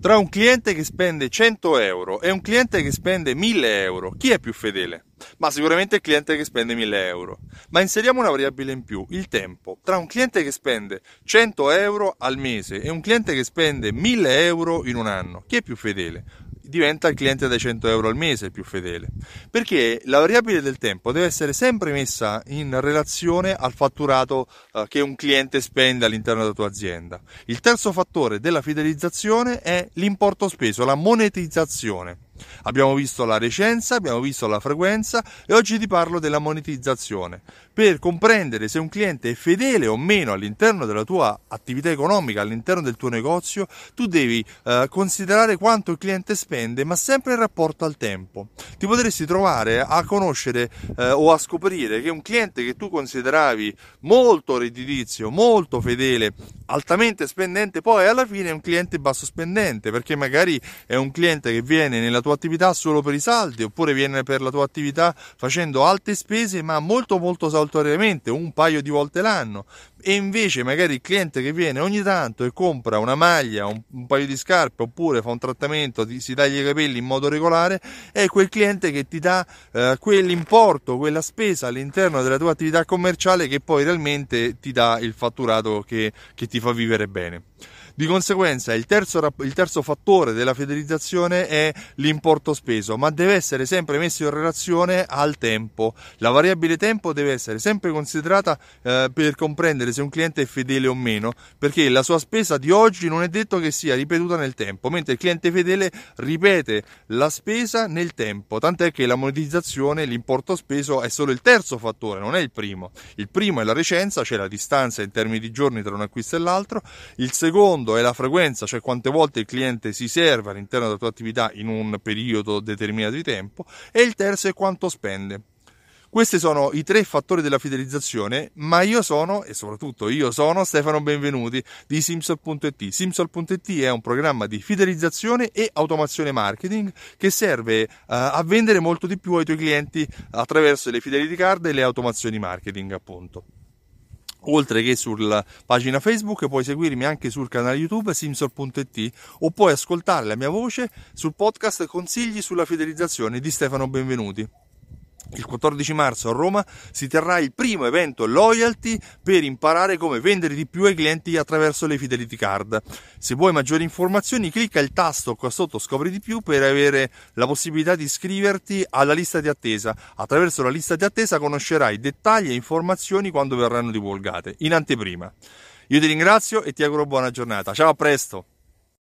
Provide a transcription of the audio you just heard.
Tra un cliente che spende 100 euro e un cliente che spende 1000 euro, chi è più fedele? Ma sicuramente il cliente che spende 1000 euro. Ma inseriamo una variabile in più, il tempo. Tra un cliente che spende 100 euro al mese e un cliente che spende 1000 euro in un anno, chi è più fedele? Diventa il cliente dai 100 euro al mese più fedele. Perché la variabile del tempo deve essere sempre messa in relazione al fatturato eh, che un cliente spende all'interno della tua azienda. Il terzo fattore della fidelizzazione è l'importo speso, la monetizzazione. Abbiamo visto la recenza, abbiamo visto la frequenza e oggi ti parlo della monetizzazione. Per comprendere se un cliente è fedele o meno all'interno della tua attività economica, all'interno del tuo negozio, tu devi eh, considerare quanto il cliente spende, ma sempre in rapporto al tempo. Ti potresti trovare a conoscere eh, o a scoprire che un cliente che tu consideravi molto redditizio, molto fedele, altamente spendente, poi alla fine è un cliente basso spendente, perché magari è un cliente che viene nella tua tua attività solo per i saldi oppure viene per la tua attività facendo alte spese ma molto molto saltuariamente, un paio di volte l'anno e invece magari il cliente che viene ogni tanto e compra una maglia, un, un paio di scarpe oppure fa un trattamento, ti, si taglia i capelli in modo regolare, è quel cliente che ti dà eh, quell'importo, quella spesa all'interno della tua attività commerciale che poi realmente ti dà il fatturato che, che ti fa vivere bene. Di conseguenza il terzo, il terzo, fattore della fidelizzazione è l'importo speso, ma deve essere sempre messo in relazione al tempo. La variabile tempo deve essere sempre considerata eh, per comprendere se un cliente è fedele o meno, perché la sua spesa di oggi non è detto che sia ripetuta nel tempo, mentre il cliente fedele ripete la spesa nel tempo, tant'è che la monetizzazione, l'importo speso è solo il terzo fattore, non è il primo. Il primo è la recenza, cioè la distanza in termini di giorni tra un acquisto e l'altro, il secondo secondo è la frequenza, cioè quante volte il cliente si serve all'interno della tua attività in un periodo determinato di tempo, e il terzo è quanto spende. Questi sono i tre fattori della fidelizzazione, ma io sono, e soprattutto io sono, Stefano Benvenuti di Simsol.it. Simsol.it è un programma di fidelizzazione e automazione marketing che serve uh, a vendere molto di più ai tuoi clienti attraverso le fidelity card e le automazioni marketing, appunto. Oltre che sulla pagina Facebook puoi seguirmi anche sul canale YouTube simsol.it o puoi ascoltare la mia voce sul podcast Consigli sulla fidelizzazione di Stefano Benvenuti. Il 14 marzo a Roma si terrà il primo evento loyalty per imparare come vendere di più ai clienti attraverso le Fidelity Card. Se vuoi maggiori informazioni clicca il tasto qua sotto scopri di più per avere la possibilità di iscriverti alla lista di attesa. Attraverso la lista di attesa conoscerai dettagli e informazioni quando verranno divulgate, in anteprima. Io ti ringrazio e ti auguro buona giornata. Ciao, a presto!